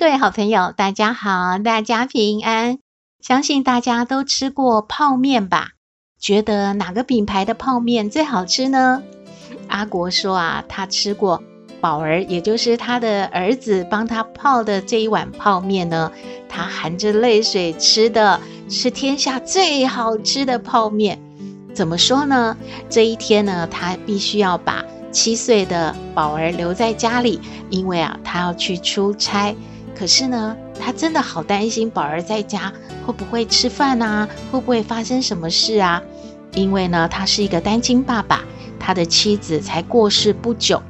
各位好朋友，大家好，大家平安。相信大家都吃过泡面吧？觉得哪个品牌的泡面最好吃呢？阿国说啊，他吃过宝儿，也就是他的儿子帮他泡的这一碗泡面呢，他含着泪水吃的是天下最好吃的泡面。怎么说呢？这一天呢，他必须要把七岁的宝儿留在家里，因为啊，他要去出差。可是呢，他真的好担心宝儿在家会不会吃饭啊，会不会发生什么事啊？因为呢，他是一个单亲爸爸，他的妻子才过世不久，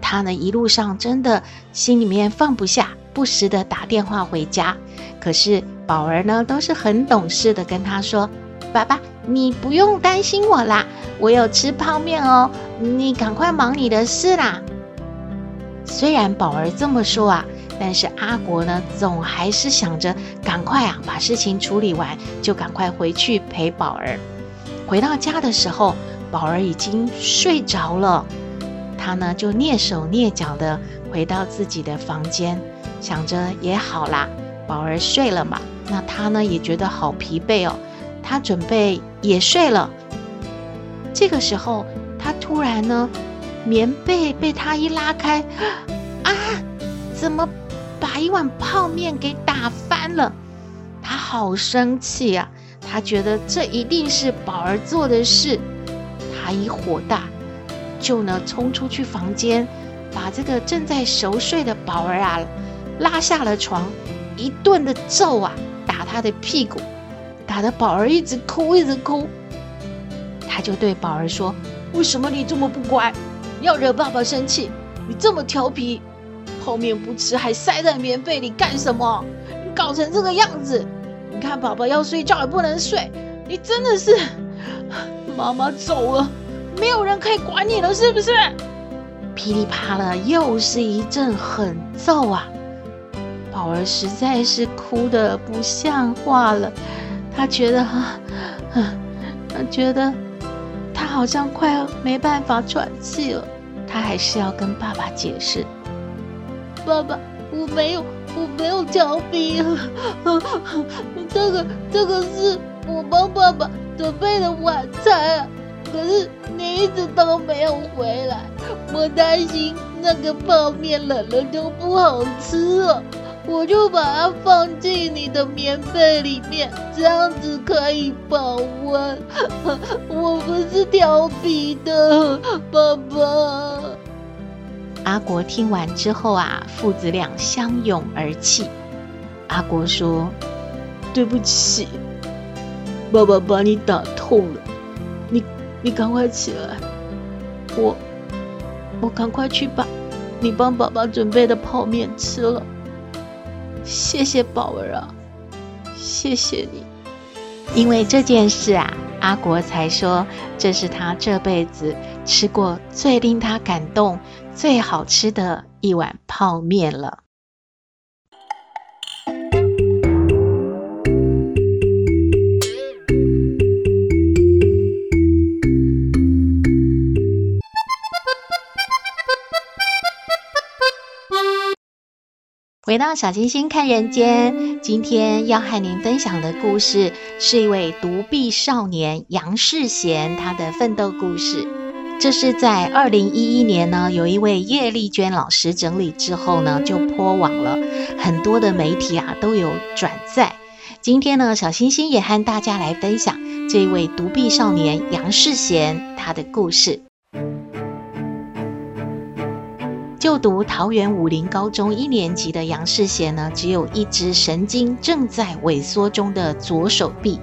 他呢一路上真的心里面放不下，不时的打电话回家。可是宝儿呢，都是很懂事的跟他说：“爸爸，你不用担心我啦，我有吃泡面哦。”你赶快忙你的事啦！虽然宝儿这么说啊，但是阿国呢，总还是想着赶快啊，把事情处理完，就赶快回去陪宝儿。回到家的时候，宝儿已经睡着了，他呢就蹑手蹑脚的回到自己的房间，想着也好啦，宝儿睡了嘛，那他呢也觉得好疲惫哦，他准备也睡了。这个时候。他突然呢，棉被被他一拉开，啊，怎么把一碗泡面给打翻了？他好生气啊！他觉得这一定是宝儿做的事。他一火大，就呢冲出去房间，把这个正在熟睡的宝儿啊拉下了床，一顿的揍啊，打他的屁股，打得宝儿一直哭一直哭。他就对宝儿说。为什么你这么不乖？你要惹爸爸生气？你这么调皮，泡面不吃还塞在棉被里干什么？你搞成这个样子，你看宝宝要睡觉也不能睡，你真的是…… 妈妈走了，没有人可以管你了，是不是？噼里啪啦，又是一阵狠揍啊！宝儿实在是哭得不像话了，他觉得哈，他觉得。他好像快要没办法喘气了，他还是要跟爸爸解释：“爸爸，我没有，我没有调皮啊，这个这个是我帮爸爸准备的晚餐啊，可是你一直都没有回来，我担心那个泡面冷了就不好吃了。”我就把它放进你的棉被里面，这样子可以保温。我不是调皮的，爸爸。阿国听完之后啊，父子俩相拥而泣。阿国说：“对不起，爸爸把你打痛了。你你赶快起来，我我赶快去把你帮爸爸准备的泡面吃了。”谢谢宝儿啊，谢谢你。因为这件事啊，阿国才说这是他这辈子吃过最令他感动、最好吃的一碗泡面了。回到小星星看人间，今天要和您分享的故事是一位独臂少年杨世贤他的奋斗故事。这是在二零一一年呢，有一位叶丽娟老师整理之后呢，就 PO 网了，很多的媒体啊都有转载。今天呢，小星星也和大家来分享这位独臂少年杨世贤他的故事。就读桃园武林高中一年级的杨世贤呢，只有一只神经正在萎缩中的左手臂。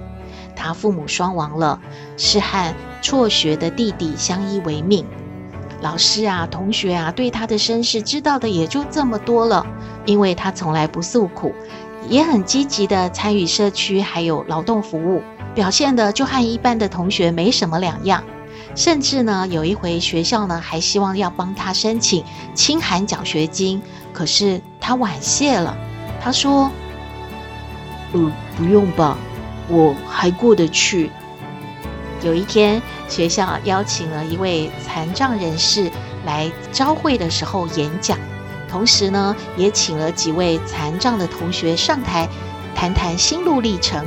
他父母双亡了，是和辍学的弟弟相依为命。老师啊、同学啊，对他的身世知道的也就这么多了。因为他从来不诉苦，也很积极的参与社区还有劳动服务，表现的就和一般的同学没什么两样。甚至呢，有一回学校呢还希望要帮他申请清寒奖学金，可是他婉谢了。他说：“嗯，不用吧，我还过得去。”有一天，学校邀请了一位残障人士来朝会的时候演讲，同时呢，也请了几位残障的同学上台谈谈心路历程。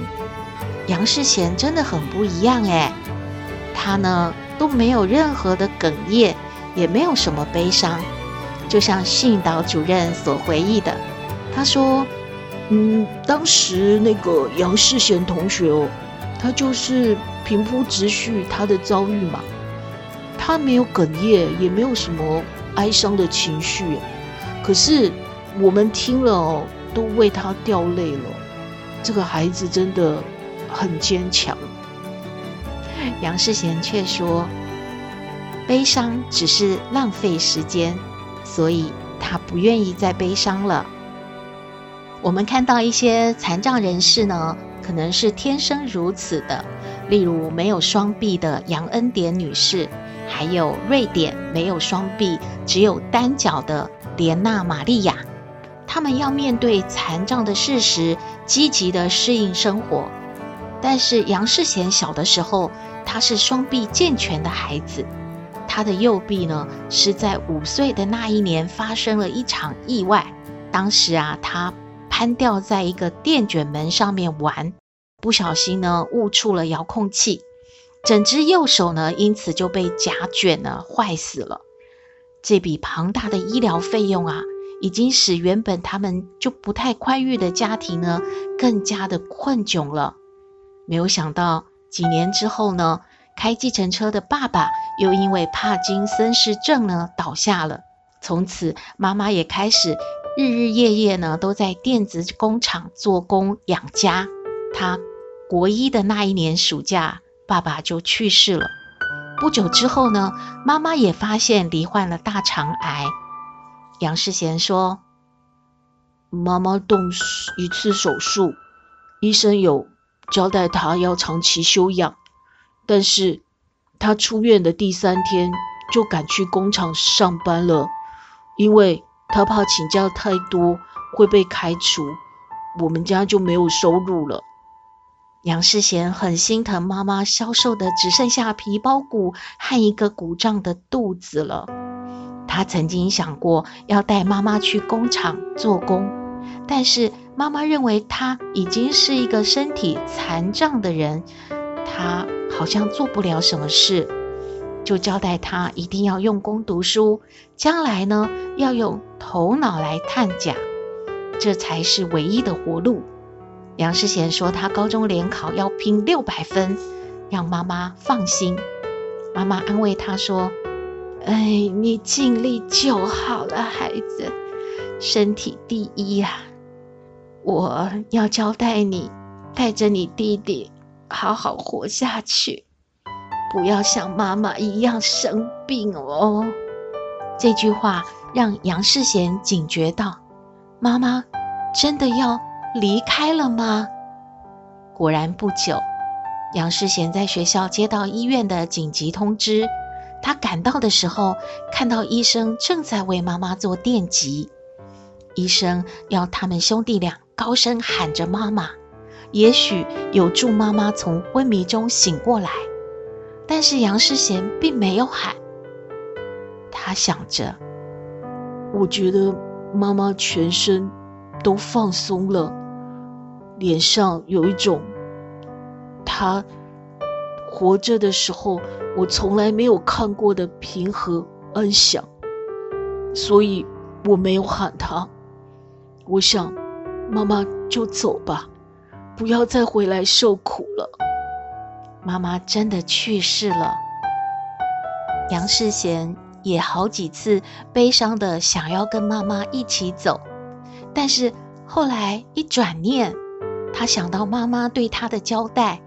杨世贤真的很不一样诶，他呢都没有任何的哽咽，也没有什么悲伤，就像信导主任所回忆的，他说：“嗯，当时那个杨世贤同学哦。”他就是平铺直叙他的遭遇嘛，他没有哽咽，也没有什么哀伤的情绪，可是我们听了哦，都为他掉泪了。这个孩子真的很坚强。杨世贤却说，悲伤只是浪费时间，所以他不愿意再悲伤了。我们看到一些残障人士呢，可能是天生如此的，例如没有双臂的杨恩典女士，还有瑞典没有双臂，只有单脚的莲娜玛利亚，他们要面对残障的事实，积极的适应生活。但是杨世贤小的时候，他是双臂健全的孩子，他的右臂呢，是在五岁的那一年发生了一场意外，当时啊，他。攀吊在一个电卷门上面玩，不小心呢误触了遥控器，整只右手呢因此就被夹卷了，坏死了。这笔庞大的医疗费用啊，已经使原本他们就不太宽裕的家庭呢更加的困窘了。没有想到几年之后呢，开计程车的爸爸又因为帕金森氏症呢倒下了，从此妈妈也开始。日日夜夜呢，都在电子工厂做工养家。他国一的那一年暑假，爸爸就去世了。不久之后呢，妈妈也发现罹患了大肠癌。杨世贤说：“妈妈动一次手术，医生有交代他要长期休养，但是他出院的第三天就赶去工厂上班了，因为。”他怕请假太多会被开除，我们家就没有收入了。杨世贤很心疼妈妈消瘦的只剩下皮包骨和一个鼓胀的肚子了。他曾经想过要带妈妈去工厂做工，但是妈妈认为他已经是一个身体残障的人，他好像做不了什么事。就交代他一定要用功读书，将来呢要用头脑来探假，这才是唯一的活路。杨世贤说他高中联考要拼六百分，让妈妈放心。妈妈安慰他说：“哎，你尽力就好了，孩子，身体第一呀。我要交代你，带着你弟弟好好活下去。”不要像妈妈一样生病哦。这句话让杨世贤警觉到，妈妈真的要离开了吗？果然不久，杨世贤在学校接到医院的紧急通知。他赶到的时候，看到医生正在为妈妈做电击。医生要他们兄弟俩高声喊着“妈妈”，也许有助妈妈从昏迷中醒过来。但是杨世贤并没有喊，他想着：“我觉得妈妈全身都放松了，脸上有一种她活着的时候我从来没有看过的平和安详，所以我没有喊她。我想，妈妈就走吧，不要再回来受苦了。”妈妈真的去世了，杨世贤也好几次悲伤的想要跟妈妈一起走，但是后来一转念，他想到妈妈对他的交代，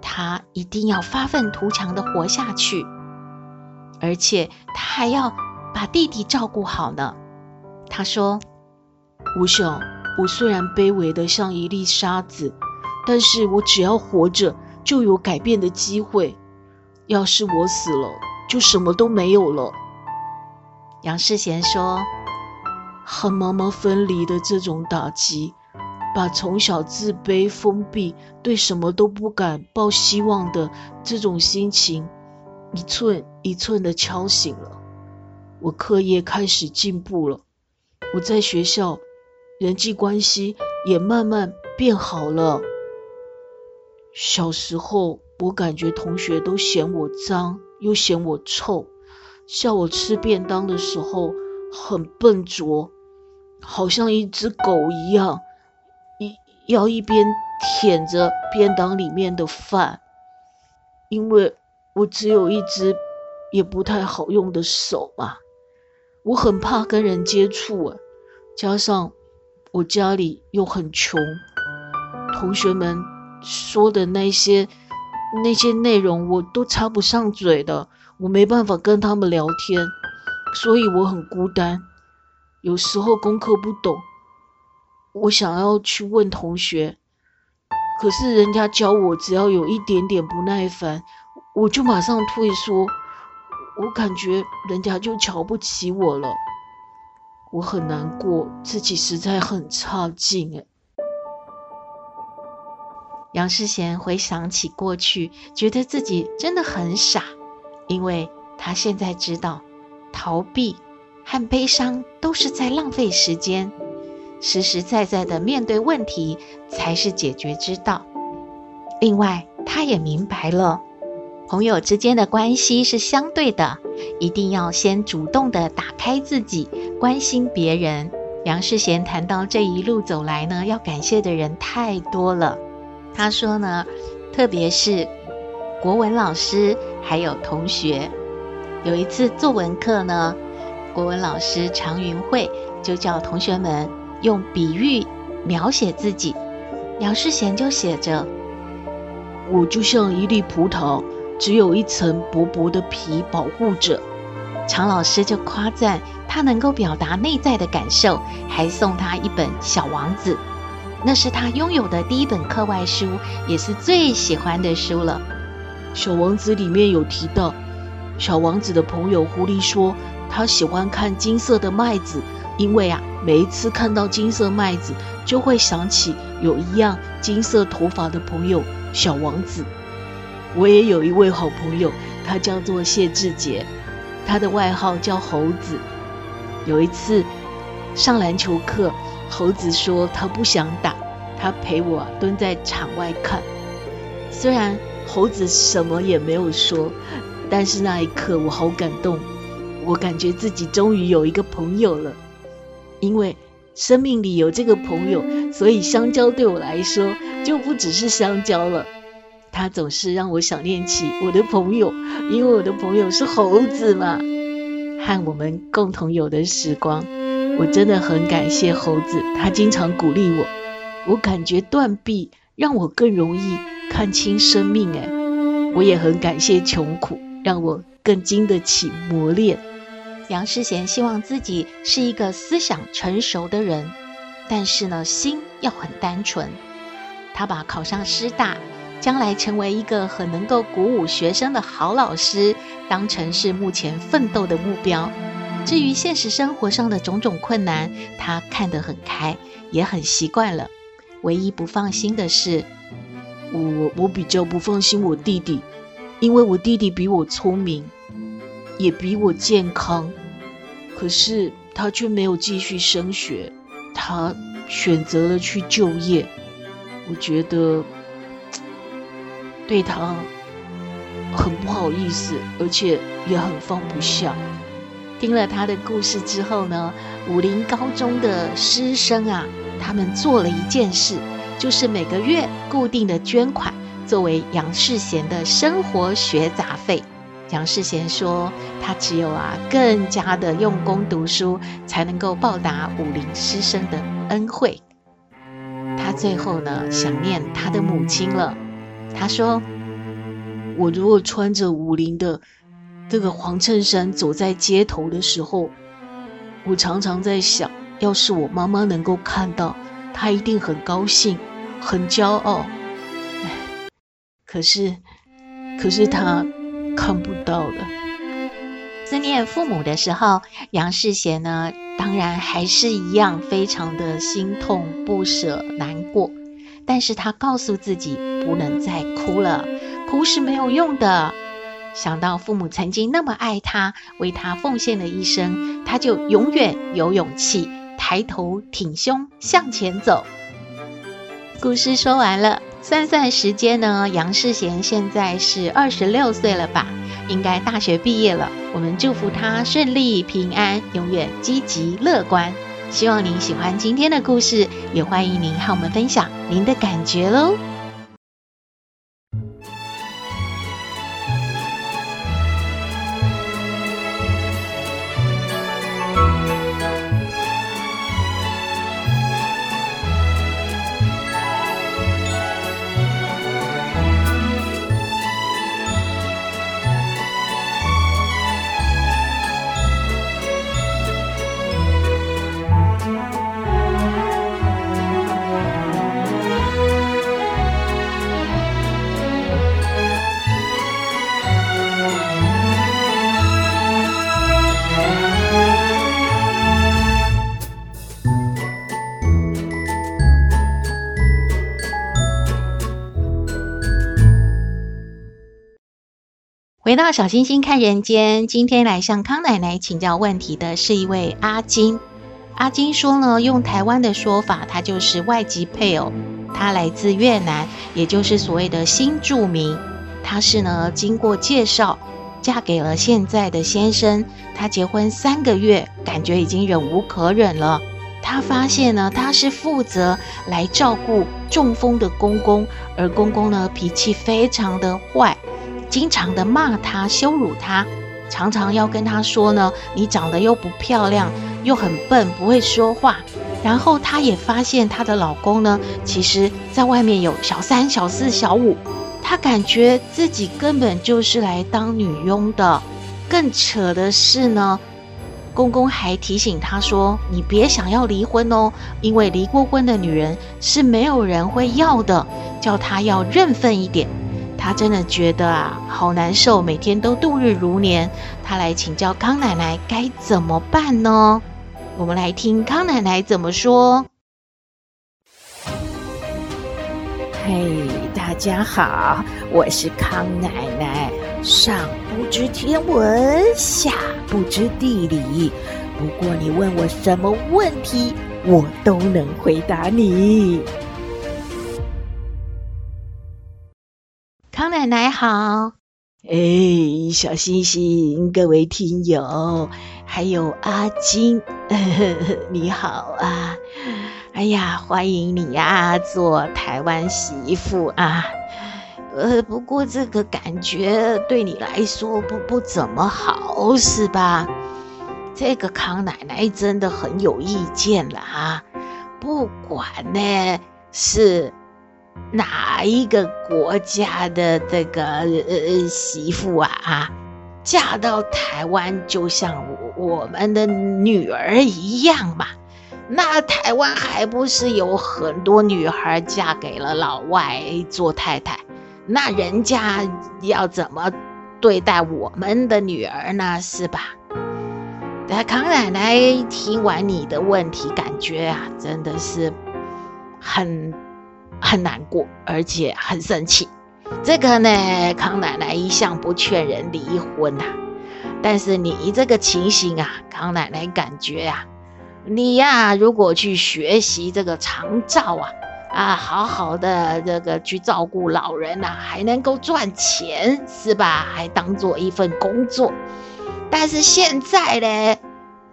他一定要发愤图强的活下去。而且他还要把弟弟照顾好呢。他说：“我想，我虽然卑微的像一粒沙子，但是我只要活着，就有改变的机会。要是我死了，就什么都没有了。”杨世贤说：“和妈妈分离的这种打击，把从小自卑、封闭、对什么都不敢抱希望的这种心情，一寸一寸的敲醒了。我课业开始进步了，我在学校人际关系也慢慢变好了。小时候，我感觉同学都嫌我脏，又嫌我臭。”笑我吃便当的时候很笨拙，好像一只狗一样，一要一边舔着便当里面的饭，因为我只有一只也不太好用的手嘛，我很怕跟人接触啊，加上我家里又很穷，同学们说的那些那些内容我都插不上嘴的。我没办法跟他们聊天，所以我很孤单。有时候功课不懂，我想要去问同学，可是人家教我，只要有一点点不耐烦，我就马上退缩。我感觉人家就瞧不起我了，我很难过，自己实在很差劲诶。杨世贤回想起过去，觉得自己真的很傻。因为他现在知道，逃避和悲伤都是在浪费时间，实实在在的面对问题才是解决之道。另外，他也明白了，朋友之间的关系是相对的，一定要先主动的打开自己，关心别人。杨世贤谈到这一路走来呢，要感谢的人太多了。他说呢，特别是国文老师。还有同学，有一次作文课呢，国文老师常云慧就叫同学们用比喻描写自己。杨世贤就写着：“我就像一粒葡萄，只有一层薄薄的皮保护着。”常老师就夸赞他能够表达内在的感受，还送他一本《小王子》，那是他拥有的第一本课外书，也是最喜欢的书了。小王子里面有提到，小王子的朋友狐狸说，他喜欢看金色的麦子，因为啊，每一次看到金色麦子，就会想起有一样金色头发的朋友小王子。我也有一位好朋友，他叫做谢志杰，他的外号叫猴子。有一次上篮球课，猴子说他不想打，他陪我，蹲在场外看，虽然。猴子什么也没有说，但是那一刻我好感动，我感觉自己终于有一个朋友了。因为生命里有这个朋友，所以香蕉对我来说就不只是香蕉了。它总是让我想念起我的朋友，因为我的朋友是猴子嘛，和我们共同有的时光，我真的很感谢猴子，他经常鼓励我。我感觉断臂让我更容易。看清生命，哎，我也很感谢穷苦，让我更经得起磨练。杨世贤希望自己是一个思想成熟的人，但是呢，心要很单纯。他把考上师大，将来成为一个很能够鼓舞学生的好老师，当成是目前奋斗的目标。至于现实生活上的种种困难，他看得很开，也很习惯了。唯一不放心的是。我我比较不放心我弟弟，因为我弟弟比我聪明，也比我健康，可是他却没有继续升学，他选择了去就业。我觉得对他很不好意思，而且也很放不下。听了他的故事之后呢，武陵高中的师生啊，他们做了一件事。就是每个月固定的捐款，作为杨世贤的生活学杂费。杨世贤说，他只有啊更加的用功读书，才能够报答武陵师生的恩惠。他最后呢，想念他的母亲了。他说：“我如果穿着五菱的这个黄衬衫走在街头的时候，我常常在想，要是我妈妈能够看到，她一定很高兴，很骄傲。可是，可是她看不到了。思念父母的时候，杨世贤呢，当然还是一样，非常的心痛、不舍、难过。但是他告诉自己，不能再哭了，哭是没有用的。想到父母曾经那么爱他，为他奉献了一生，他就永远有勇气抬头挺胸向前走。故事说完了，算算时间呢，杨世贤现在是二十六岁了吧？应该大学毕业了。我们祝福他顺利平安，永远积极乐观。希望您喜欢今天的故事，也欢迎您和我们分享您的感觉喽。回到小星星看人间，今天来向康奶奶请教问题的是一位阿金。阿金说呢，用台湾的说法，他就是外籍配偶，他来自越南，也就是所谓的新住民。他是呢，经过介绍，嫁给了现在的先生。他结婚三个月，感觉已经忍无可忍了。他发现呢，他是负责来照顾中风的公公，而公公呢，脾气非常的坏。经常的骂她、羞辱她，常常要跟她说呢：“你长得又不漂亮，又很笨，不会说话。”然后她也发现她的老公呢，其实在外面有小三、小四、小五，她感觉自己根本就是来当女佣的。更扯的是呢，公公还提醒她说：“你别想要离婚哦，因为离过婚的女人是没有人会要的，叫她要认分一点。”他真的觉得啊，好难受，每天都度日如年。他来请教康奶奶该怎么办呢？我们来听康奶奶怎么说。嘿，大家好，我是康奶奶。上不知天文，下不知地理，不过你问我什么问题，我都能回答你。奶奶好，哎，小星星，各位听友，还有阿金，呵 呵你好啊！哎呀，欢迎你呀，做台湾媳妇啊！呃，不过这个感觉对你来说不不怎么好，是吧？这个康奶奶真的很有意见了啊！不管呢是。哪一个国家的这个呃媳妇啊啊，嫁到台湾就像我们的女儿一样嘛？那台湾还不是有很多女孩嫁给了老外做太太？那人家要怎么对待我们的女儿呢？是吧？那康奶奶听完你的问题，感觉啊，真的是很。很难过，而且很生气。这个呢，康奶奶一向不劝人离婚呐、啊。但是你这个情形啊，康奶奶感觉啊，你呀、如果去学习这个长照啊，啊，好好的这个去照顾老人呐、啊，还能够赚钱，是吧？还当做一份工作。但是现在呢？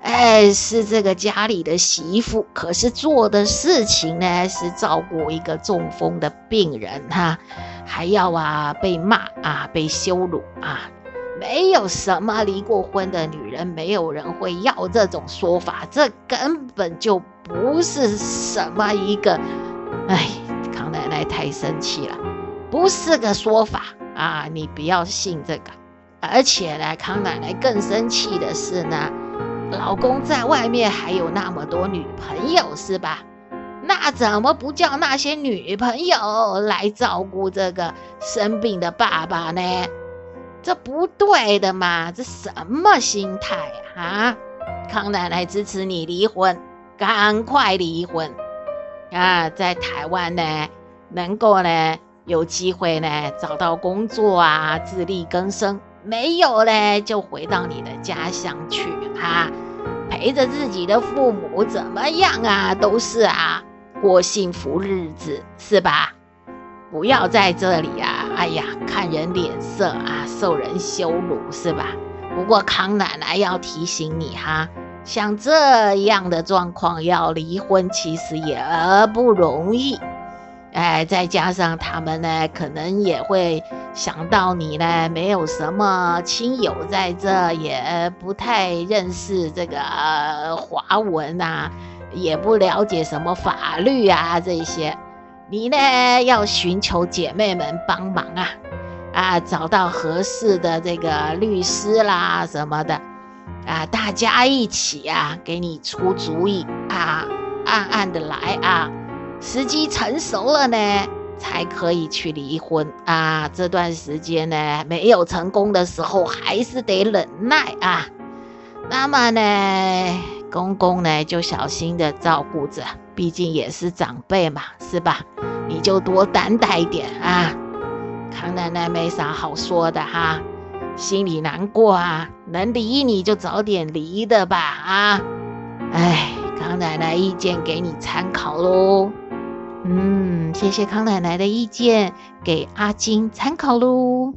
哎，是这个家里的媳妇，可是做的事情呢，是照顾一个中风的病人哈，还要啊被骂啊被羞辱啊，没有什么离过婚的女人，没有人会要这种说法，这根本就不是什么一个，哎，康奶奶太生气了，不是个说法啊，你不要信这个。而且呢，康奶奶更生气的是呢，老公在外面还有那么多女朋友，是吧？那怎么不叫那些女朋友来照顾这个生病的爸爸呢？这不对的嘛！这什么心态啊？康奶奶支持你离婚，赶快离婚啊！在台湾呢，能够呢有机会呢找到工作啊，自力更生；没有呢，就回到你的家乡去啊，陪着自己的父母，怎么样啊？都是啊。过幸福日子是吧？不要在这里啊！哎呀，看人脸色啊，受人羞辱是吧？不过康奶奶要提醒你哈，像这样的状况要离婚，其实也不容易。哎，再加上他们呢，可能也会想到你呢，没有什么亲友在这，也不太认识这个华文啊。也不了解什么法律啊，这些，你呢要寻求姐妹们帮忙啊，啊，找到合适的这个律师啦什么的，啊，大家一起啊，给你出主意啊，暗暗的来啊，时机成熟了呢，才可以去离婚啊。这段时间呢，没有成功的时候，还是得忍耐啊。那么呢，公公呢，就小心的照顾着，毕竟也是长辈嘛，是吧？你就多担待一点啊。康奶奶没啥好说的哈，心里难过啊，能离你就早点离的吧啊。哎，康奶奶意见给你参考喽。嗯，谢谢康奶奶的意见，给阿金参考喽。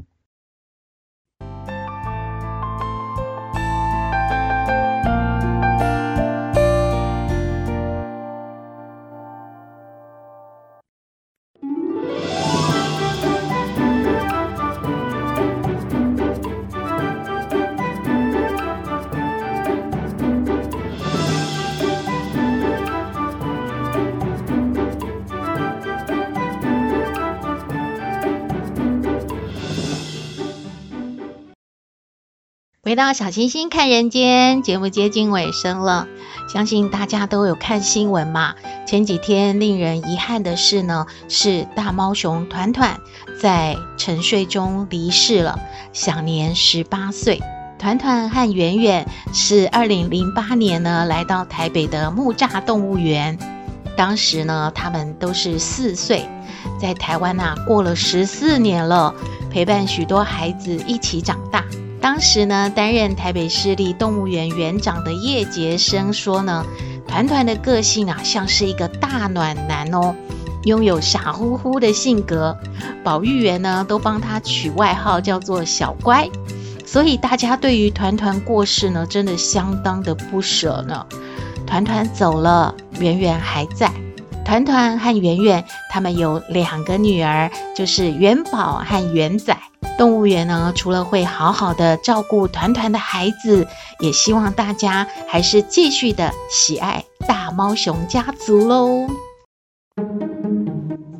回到小星星看人间，节目接近尾声了，相信大家都有看新闻嘛。前几天令人遗憾的事呢，是大猫熊团团在沉睡中离世了，享年十八岁。团团和圆圆是二零零八年呢来到台北的木栅动物园，当时呢他们都是四岁，在台湾啊过了十四年了，陪伴许多孩子一起长大。当时呢，担任台北市立动物园园长的叶杰生说呢，团团的个性啊，像是一个大暖男哦，拥有傻乎乎的性格，保育员呢都帮他取外号叫做小乖，所以大家对于团团过世呢，真的相当的不舍呢。团团走了，圆圆还在。团团和圆圆他们有两个女儿，就是元宝和元仔。动物园呢，除了会好好的照顾团团的孩子，也希望大家还是继续的喜爱大猫熊家族喽。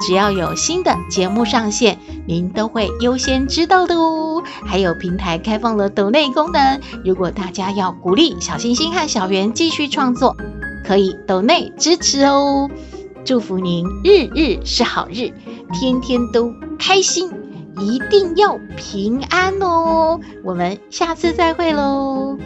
只要有新的节目上线，您都会优先知道的哦。还有平台开放了抖内功能，如果大家要鼓励小星星和小圆继续创作，可以抖内支持哦。祝福您日日是好日，天天都开心，一定要平安哦。我们下次再会喽。